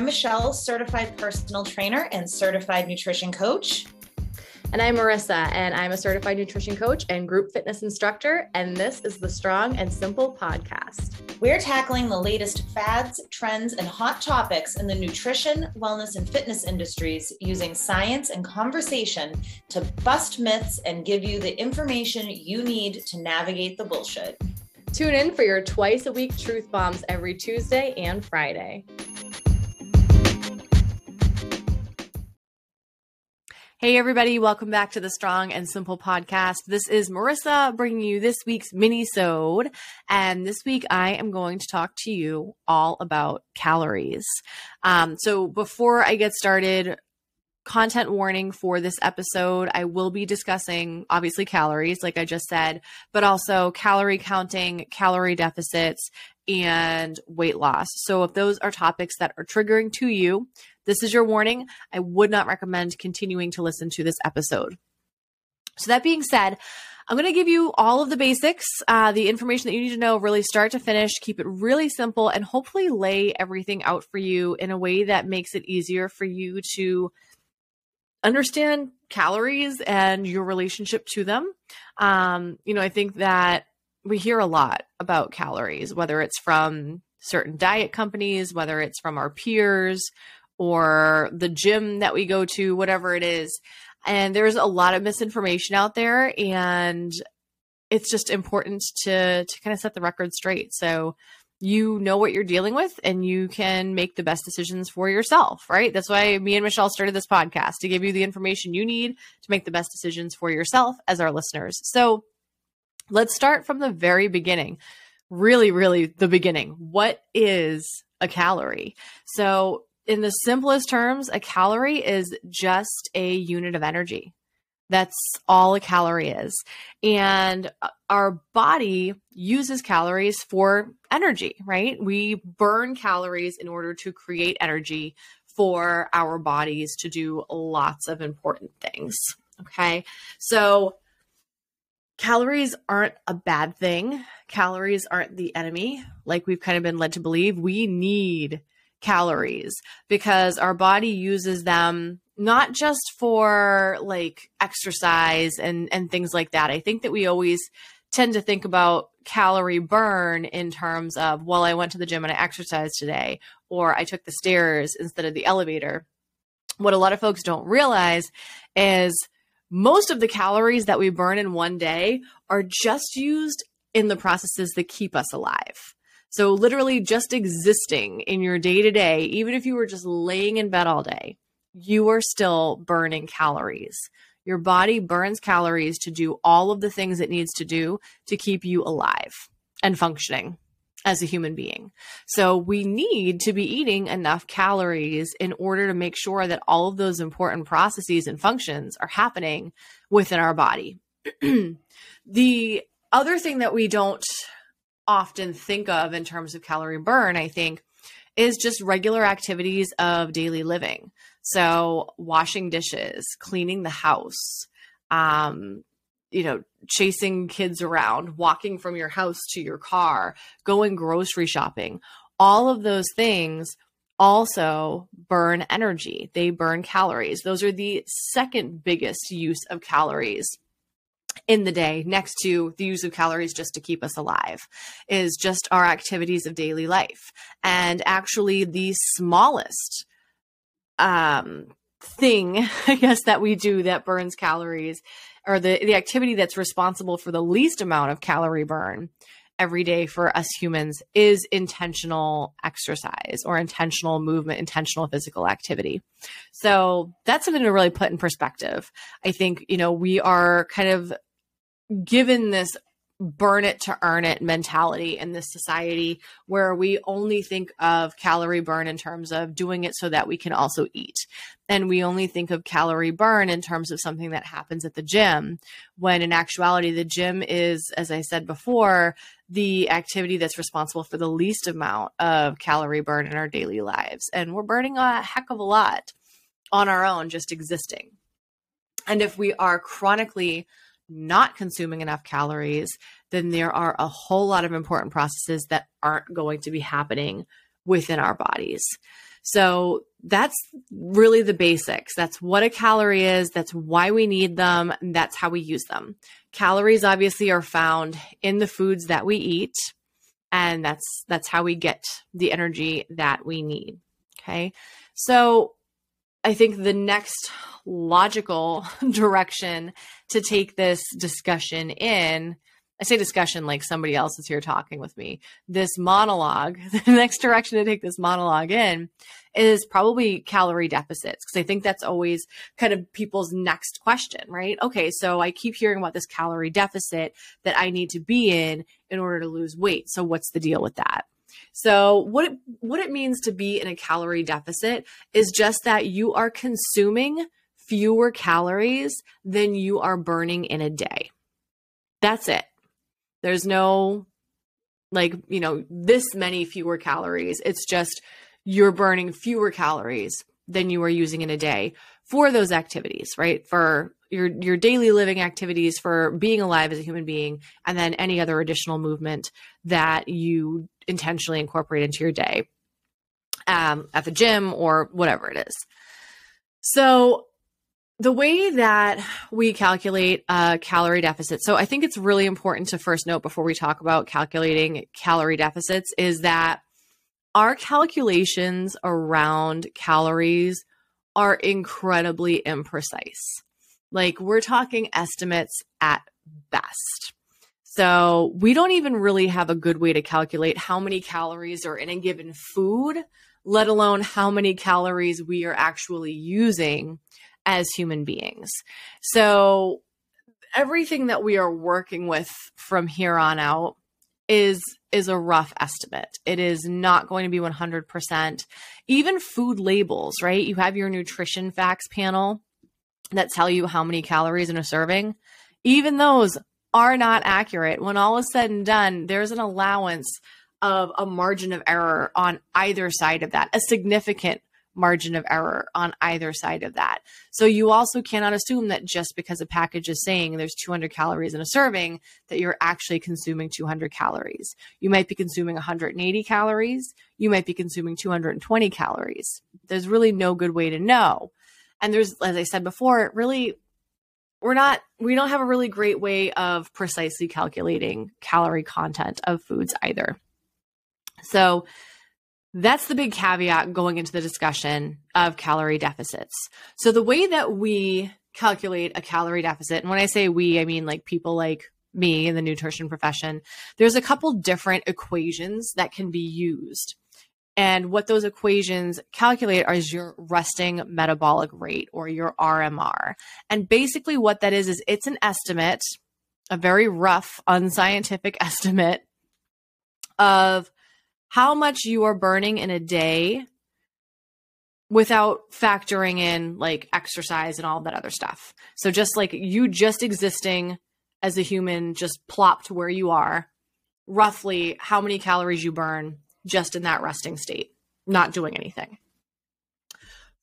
I'm Michelle, certified personal trainer and certified nutrition coach. And I'm Marissa, and I'm a certified nutrition coach and group fitness instructor. And this is the Strong and Simple podcast. We're tackling the latest fads, trends, and hot topics in the nutrition, wellness, and fitness industries using science and conversation to bust myths and give you the information you need to navigate the bullshit. Tune in for your twice a week truth bombs every Tuesday and Friday. Hey, everybody, welcome back to the Strong and Simple podcast. This is Marissa bringing you this week's mini-sode. And this week I am going to talk to you all about calories. Um, so before I get started, content warning for this episode. I will be discussing obviously calories, like I just said, but also calorie counting, calorie deficits, and weight loss. So if those are topics that are triggering to you, this is your warning. I would not recommend continuing to listen to this episode. So, that being said, I'm going to give you all of the basics, uh, the information that you need to know, really start to finish, keep it really simple, and hopefully lay everything out for you in a way that makes it easier for you to understand calories and your relationship to them. Um, you know, I think that we hear a lot about calories, whether it's from certain diet companies, whether it's from our peers, or the gym that we go to, whatever it is. And there's a lot of misinformation out there and it's just important to to kind of set the record straight. So you know what you're dealing with and you can make the best decisions for yourself, right? That's why me and Michelle started this podcast to give you the information you need to make the best decisions for yourself as our listeners. So let's start from the very beginning. Really, really the beginning. What is a calorie? So in the simplest terms, a calorie is just a unit of energy. That's all a calorie is. And uh, our body uses calories for energy, right? We burn calories in order to create energy for our bodies to do lots of important things. Okay. So, calories aren't a bad thing. Calories aren't the enemy, like we've kind of been led to believe. We need calories because our body uses them not just for like exercise and and things like that. I think that we always tend to think about calorie burn in terms of well I went to the gym and I exercised today or I took the stairs instead of the elevator. What a lot of folks don't realize is most of the calories that we burn in one day are just used in the processes that keep us alive. So, literally, just existing in your day to day, even if you were just laying in bed all day, you are still burning calories. Your body burns calories to do all of the things it needs to do to keep you alive and functioning as a human being. So, we need to be eating enough calories in order to make sure that all of those important processes and functions are happening within our body. the other thing that we don't often think of in terms of calorie burn, I think, is just regular activities of daily living. So, washing dishes, cleaning the house, um, you know, chasing kids around, walking from your house to your car, going grocery shopping, all of those things also burn energy. They burn calories. Those are the second biggest use of calories in the day next to the use of calories just to keep us alive is just our activities of daily life. And actually the smallest um, thing i guess that we do that burns calories or the the activity that's responsible for the least amount of calorie burn every day for us humans is intentional exercise or intentional movement, intentional physical activity. So that's something to really put in perspective. I think, you know, we are kind of given this burn it to earn it mentality in this society where we only think of calorie burn in terms of doing it so that we can also eat. And we only think of calorie burn in terms of something that happens at the gym, when in actuality, the gym is, as I said before, the activity that's responsible for the least amount of calorie burn in our daily lives. And we're burning a heck of a lot on our own just existing. And if we are chronically not consuming enough calories, then there are a whole lot of important processes that aren't going to be happening within our bodies. So that's really the basics. That's what a calorie is. That's why we need them. That's how we use them. Calories obviously are found in the foods that we eat. And that's, that's how we get the energy that we need. Okay. So I think the next logical direction to take this discussion in I say discussion like somebody else is here talking with me. This monologue, the next direction to take this monologue in is probably calorie deficits because I think that's always kind of people's next question, right? Okay, so I keep hearing about this calorie deficit that I need to be in in order to lose weight. So what's the deal with that? So what it, what it means to be in a calorie deficit is just that you are consuming fewer calories than you are burning in a day. That's it. There's no like, you know, this many fewer calories. It's just you're burning fewer calories than you are using in a day for those activities, right? For your your daily living activities for being alive as a human being and then any other additional movement that you intentionally incorporate into your day um, at the gym or whatever it is. So the way that we calculate a calorie deficit, so I think it's really important to first note before we talk about calculating calorie deficits, is that our calculations around calories are incredibly imprecise. Like we're talking estimates at best. So we don't even really have a good way to calculate how many calories are in a given food, let alone how many calories we are actually using as human beings. So everything that we are working with from here on out is is a rough estimate. It is not going to be 100%. Even food labels, right? You have your nutrition facts panel that tell you how many calories in a serving. Even those are not accurate. When all is said and done, there's an allowance of a margin of error on either side of that, a significant margin of error on either side of that. So you also cannot assume that just because a package is saying there's 200 calories in a serving that you're actually consuming 200 calories. You might be consuming 180 calories, you might be consuming 220 calories. There's really no good way to know. And there's as I said before, really we're not we don't have a really great way of precisely calculating calorie content of foods either. So that's the big caveat going into the discussion of calorie deficits. So, the way that we calculate a calorie deficit, and when I say we, I mean like people like me in the nutrition profession, there's a couple different equations that can be used. And what those equations calculate is your resting metabolic rate or your RMR. And basically, what that is, is it's an estimate, a very rough, unscientific estimate of how much you are burning in a day without factoring in like exercise and all that other stuff. So just like you just existing as a human, just plopped where you are, roughly how many calories you burn just in that resting state, not doing anything.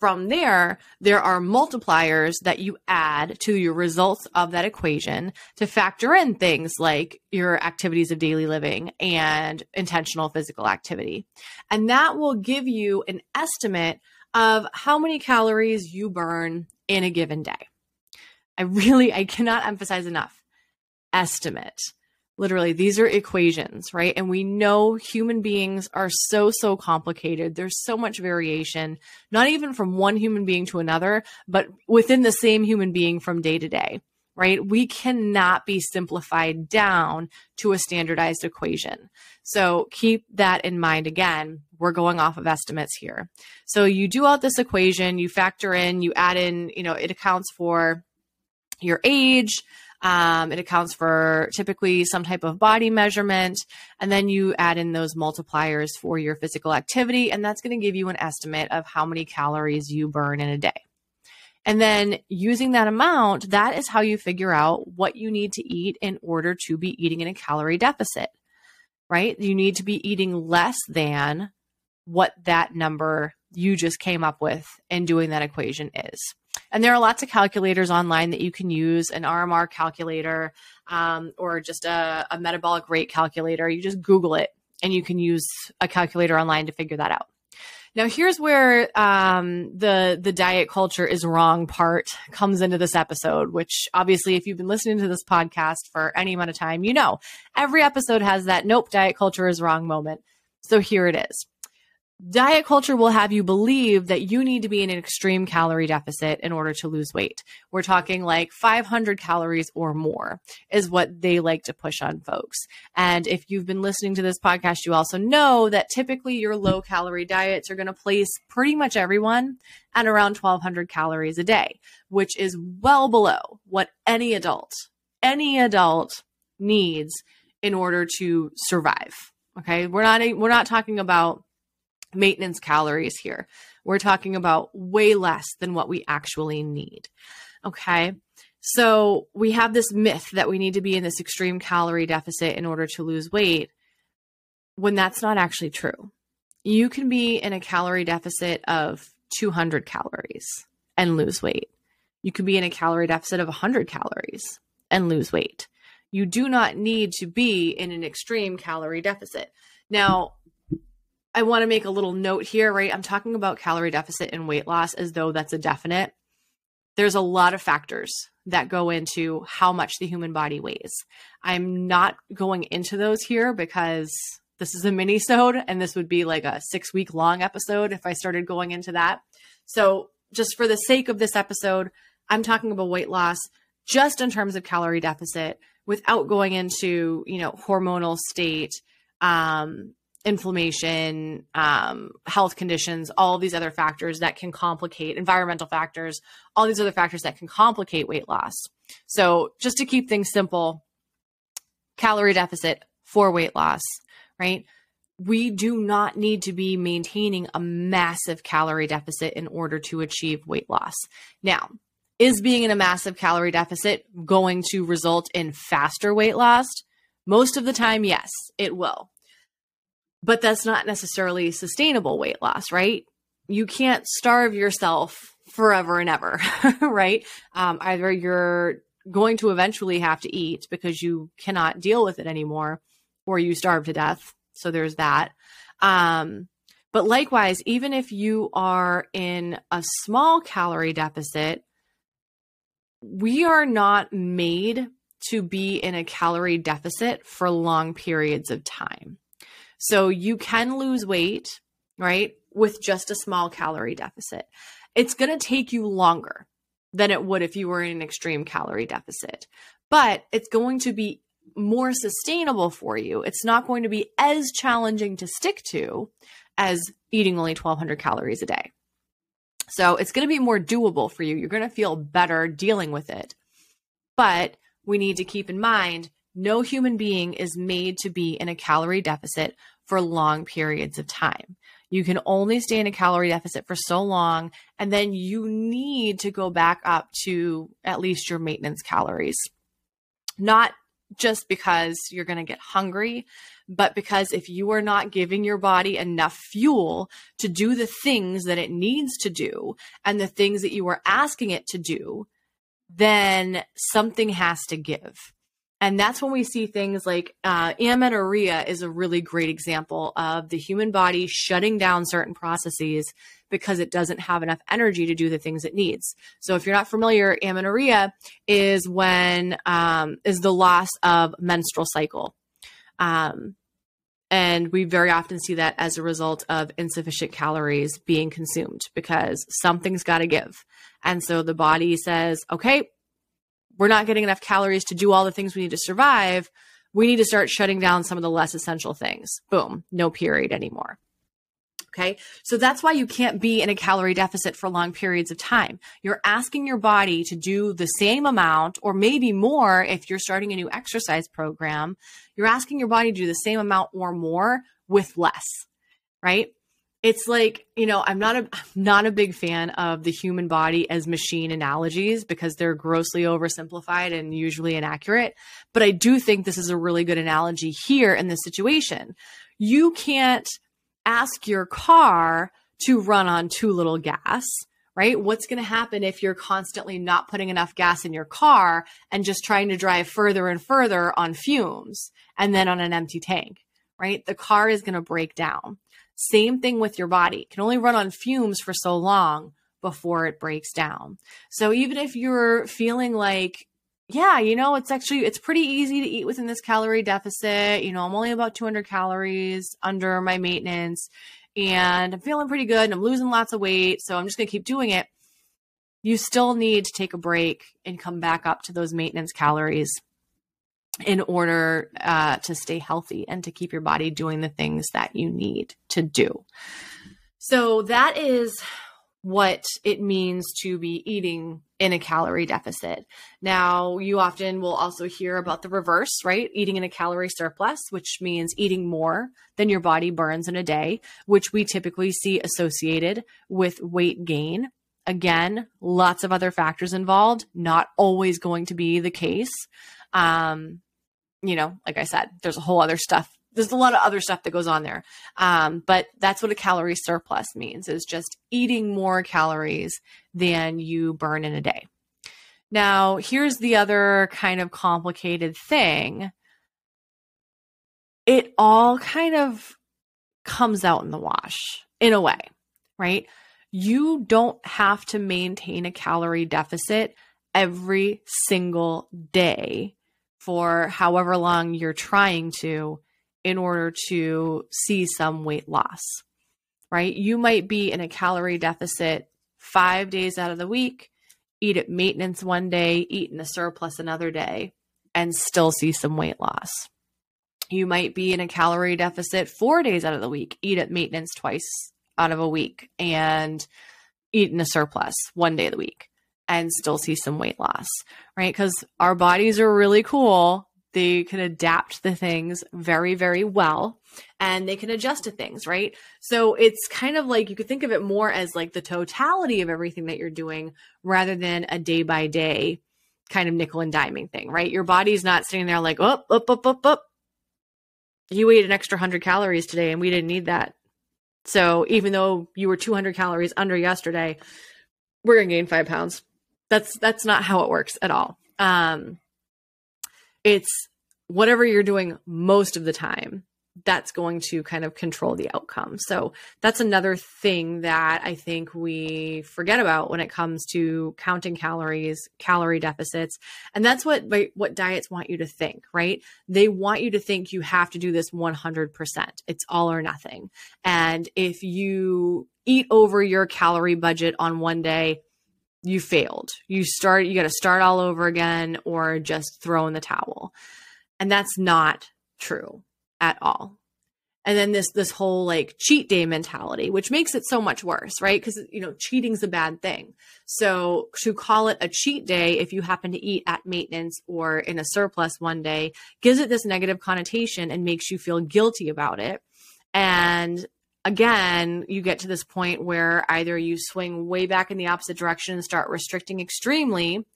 From there, there are multipliers that you add to your results of that equation to factor in things like your activities of daily living and intentional physical activity. And that will give you an estimate of how many calories you burn in a given day. I really, I cannot emphasize enough estimate. Literally, these are equations, right? And we know human beings are so, so complicated. There's so much variation, not even from one human being to another, but within the same human being from day to day, right? We cannot be simplified down to a standardized equation. So keep that in mind again. We're going off of estimates here. So you do out this equation, you factor in, you add in, you know, it accounts for your age, um, it accounts for typically some type of body measurement. And then you add in those multipliers for your physical activity. And that's going to give you an estimate of how many calories you burn in a day. And then using that amount, that is how you figure out what you need to eat in order to be eating in a calorie deficit, right? You need to be eating less than what that number you just came up with in doing that equation is. And there are lots of calculators online that you can use an RMR calculator um, or just a, a metabolic rate calculator. You just Google it and you can use a calculator online to figure that out. Now, here's where um, the the diet culture is wrong part comes into this episode. Which obviously, if you've been listening to this podcast for any amount of time, you know every episode has that nope, diet culture is wrong moment. So here it is. Diet culture will have you believe that you need to be in an extreme calorie deficit in order to lose weight. We're talking like 500 calories or more is what they like to push on folks. And if you've been listening to this podcast, you also know that typically your low calorie diets are going to place pretty much everyone at around 1200 calories a day, which is well below what any adult, any adult needs in order to survive. Okay. We're not, we're not talking about maintenance calories here. We're talking about way less than what we actually need. Okay. So we have this myth that we need to be in this extreme calorie deficit in order to lose weight when that's not actually true. You can be in a calorie deficit of 200 calories and lose weight. You can be in a calorie deficit of 100 calories and lose weight. You do not need to be in an extreme calorie deficit. Now, I want to make a little note here, right? I'm talking about calorie deficit and weight loss as though that's a definite. There's a lot of factors that go into how much the human body weighs. I'm not going into those here because this is a mini sode and this would be like a 6 week long episode if I started going into that. So, just for the sake of this episode, I'm talking about weight loss just in terms of calorie deficit without going into, you know, hormonal state, um, inflammation, um, health conditions, all these other factors that can complicate environmental factors, all these other factors that can complicate weight loss. So, just to keep things simple, calorie deficit for weight loss, right? We do not need to be maintaining a massive calorie deficit in order to achieve weight loss. Now, is being in a massive calorie deficit going to result in faster weight loss? Most of the time, yes, it will but that's not necessarily sustainable weight loss, right? You can't starve yourself forever and ever, right? Um, either you're going to eventually have to eat because you cannot deal with it anymore, or you starve to death. So there's that. Um, but likewise, even if you are in a small calorie deficit, we are not made to be in a calorie deficit for long periods of time. So you can lose weight, right, with just a small calorie deficit. It's going to take you longer than it would if you were in an extreme calorie deficit, but it's going to be more sustainable for you. It's not going to be as challenging to stick to as eating only 1200 calories a day. So it's going to be more doable for you. You're going to feel better dealing with it. But we need to keep in mind no human being is made to be in a calorie deficit for long periods of time. You can only stay in a calorie deficit for so long, and then you need to go back up to at least your maintenance calories. Not just because you're going to get hungry, but because if you are not giving your body enough fuel to do the things that it needs to do and the things that you are asking it to do, then something has to give. And that's when we see things like uh, amenorrhea is a really great example of the human body shutting down certain processes because it doesn't have enough energy to do the things it needs. So if you're not familiar, amenorrhea is when um, is the loss of menstrual cycle. Um, and we very often see that as a result of insufficient calories being consumed because something's got to give. And so the body says, okay, we're not getting enough calories to do all the things we need to survive. We need to start shutting down some of the less essential things. Boom, no period anymore. Okay. So that's why you can't be in a calorie deficit for long periods of time. You're asking your body to do the same amount or maybe more if you're starting a new exercise program. You're asking your body to do the same amount or more with less, right? It's like you know i'm not a I'm not a big fan of the human body as machine analogies because they're grossly oversimplified and usually inaccurate but i do think this is a really good analogy here in this situation you can't ask your car to run on too little gas right what's going to happen if you're constantly not putting enough gas in your car and just trying to drive further and further on fumes and then on an empty tank right? The car is going to break down. Same thing with your body. It can only run on fumes for so long before it breaks down. So even if you're feeling like yeah, you know, it's actually it's pretty easy to eat within this calorie deficit. You know, I'm only about 200 calories under my maintenance and I'm feeling pretty good and I'm losing lots of weight, so I'm just going to keep doing it. You still need to take a break and come back up to those maintenance calories in order uh, to stay healthy and to keep your body doing the things that you need to do. So that is what it means to be eating in a calorie deficit. Now, you often will also hear about the reverse, right? Eating in a calorie surplus, which means eating more than your body burns in a day, which we typically see associated with weight gain. Again, lots of other factors involved, not always going to be the case. Um, you know, like I said, there's a whole other stuff there's a lot of other stuff that goes on there. Um, but that's what a calorie surplus means is just eating more calories than you burn in a day. Now, here's the other kind of complicated thing. It all kind of comes out in the wash in a way, right? You don't have to maintain a calorie deficit every single day for however long you're trying to in order to see some weight loss, right? You might be in a calorie deficit five days out of the week, eat at maintenance one day, eat in a surplus another day, and still see some weight loss. You might be in a calorie deficit four days out of the week, eat at maintenance twice out of a week, and eat in a surplus one day of the week and still see some weight loss, right? Because our bodies are really cool they can adapt the things very, very well and they can adjust to things, right? So it's kind of like you could think of it more as like the totality of everything that you're doing rather than a day by day kind of nickel and diming thing, right? Your body's not sitting there like, up, up, up, up, up. You ate an extra 100 calories today and we didn't need that. So even though you were 200 calories under yesterday, we're going to gain five pounds. That's, that's not how it works at all. Um, it's whatever you're doing most of the time that's going to kind of control the outcome. So that's another thing that I think we forget about when it comes to counting calories, calorie deficits. And that's what what diets want you to think, right? They want you to think you have to do this 100%. It's all or nothing. And if you eat over your calorie budget on one day, you failed. You start you got to start all over again or just throw in the towel. And that's not true at all. And then this this whole like cheat day mentality, which makes it so much worse, right? Cuz you know, cheating's a bad thing. So to call it a cheat day if you happen to eat at maintenance or in a surplus one day gives it this negative connotation and makes you feel guilty about it. And again, you get to this point where either you swing way back in the opposite direction and start restricting extremely,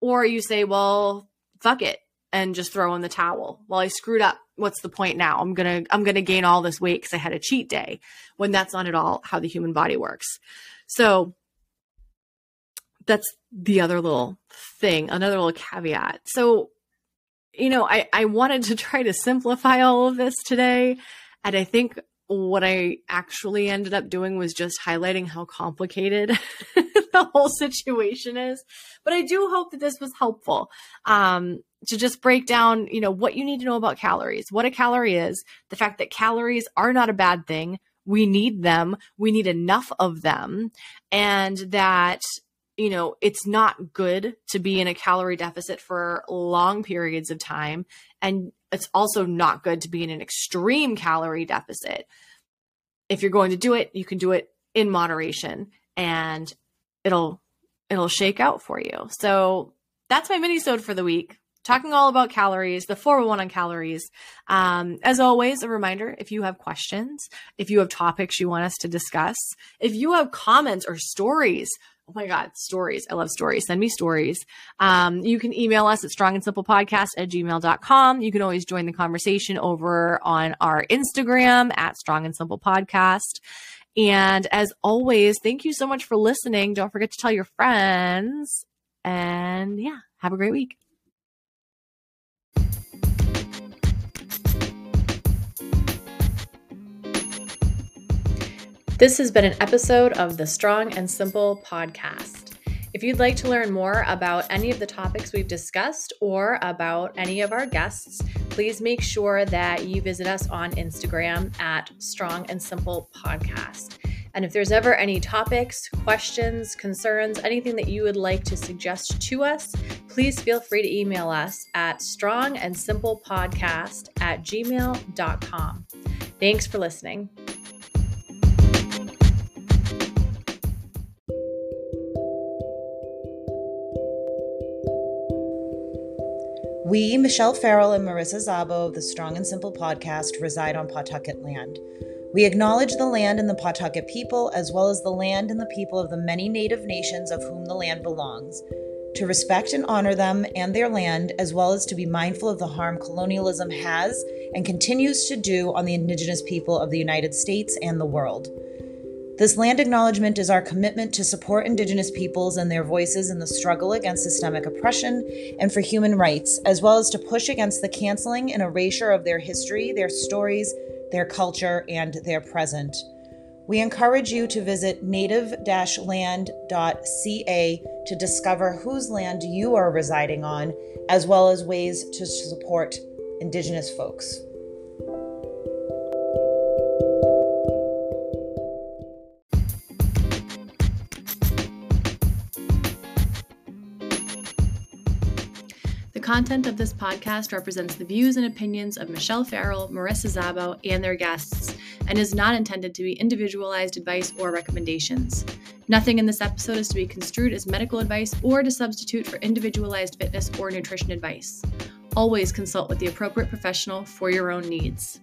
or you say, well, fuck it and just throw in the towel. Well, I screwed up. What's the point now? I'm going to I'm going to gain all this weight cuz I had a cheat day when that's not at all how the human body works. So that's the other little thing, another little caveat. So you know, I I wanted to try to simplify all of this today and I think what I actually ended up doing was just highlighting how complicated the whole situation is. But I do hope that this was helpful um, to just break down, you know, what you need to know about calories, what a calorie is, the fact that calories are not a bad thing. We need them. We need enough of them. And that you know, it's not good to be in a calorie deficit for long periods of time. And it's also not good to be in an extreme calorie deficit. If you're going to do it, you can do it in moderation and it'll it'll shake out for you. So that's my mini sode for the week talking all about calories, the 401 on calories. Um, as always, a reminder if you have questions, if you have topics you want us to discuss, if you have comments or stories oh my God, stories. I love stories. Send me stories. Um, you can email us at strongandsimplepodcast at gmail.com. You can always join the conversation over on our Instagram at strong and simple podcast. And as always, thank you so much for listening. Don't forget to tell your friends. And yeah, have a great week. This has been an episode of the Strong and Simple podcast. If you'd like to learn more about any of the topics we've discussed or about any of our guests, please make sure that you visit us on Instagram at Strong and Simple Podcast. And if there's ever any topics, questions, concerns, anything that you would like to suggest to us, please feel free to email us at strongandsimplepodcast at gmail.com. Thanks for listening. We, Michelle Farrell and Marissa Zabo of the Strong and Simple podcast, reside on Pawtucket land. We acknowledge the land and the Pawtucket people, as well as the land and the people of the many native nations of whom the land belongs, to respect and honor them and their land, as well as to be mindful of the harm colonialism has and continues to do on the indigenous people of the United States and the world. This land acknowledgement is our commitment to support Indigenous peoples and their voices in the struggle against systemic oppression and for human rights, as well as to push against the canceling and erasure of their history, their stories, their culture, and their present. We encourage you to visit native land.ca to discover whose land you are residing on, as well as ways to support Indigenous folks. Content of this podcast represents the views and opinions of Michelle Farrell, Marissa Zabo, and their guests, and is not intended to be individualized advice or recommendations. Nothing in this episode is to be construed as medical advice or to substitute for individualized fitness or nutrition advice. Always consult with the appropriate professional for your own needs.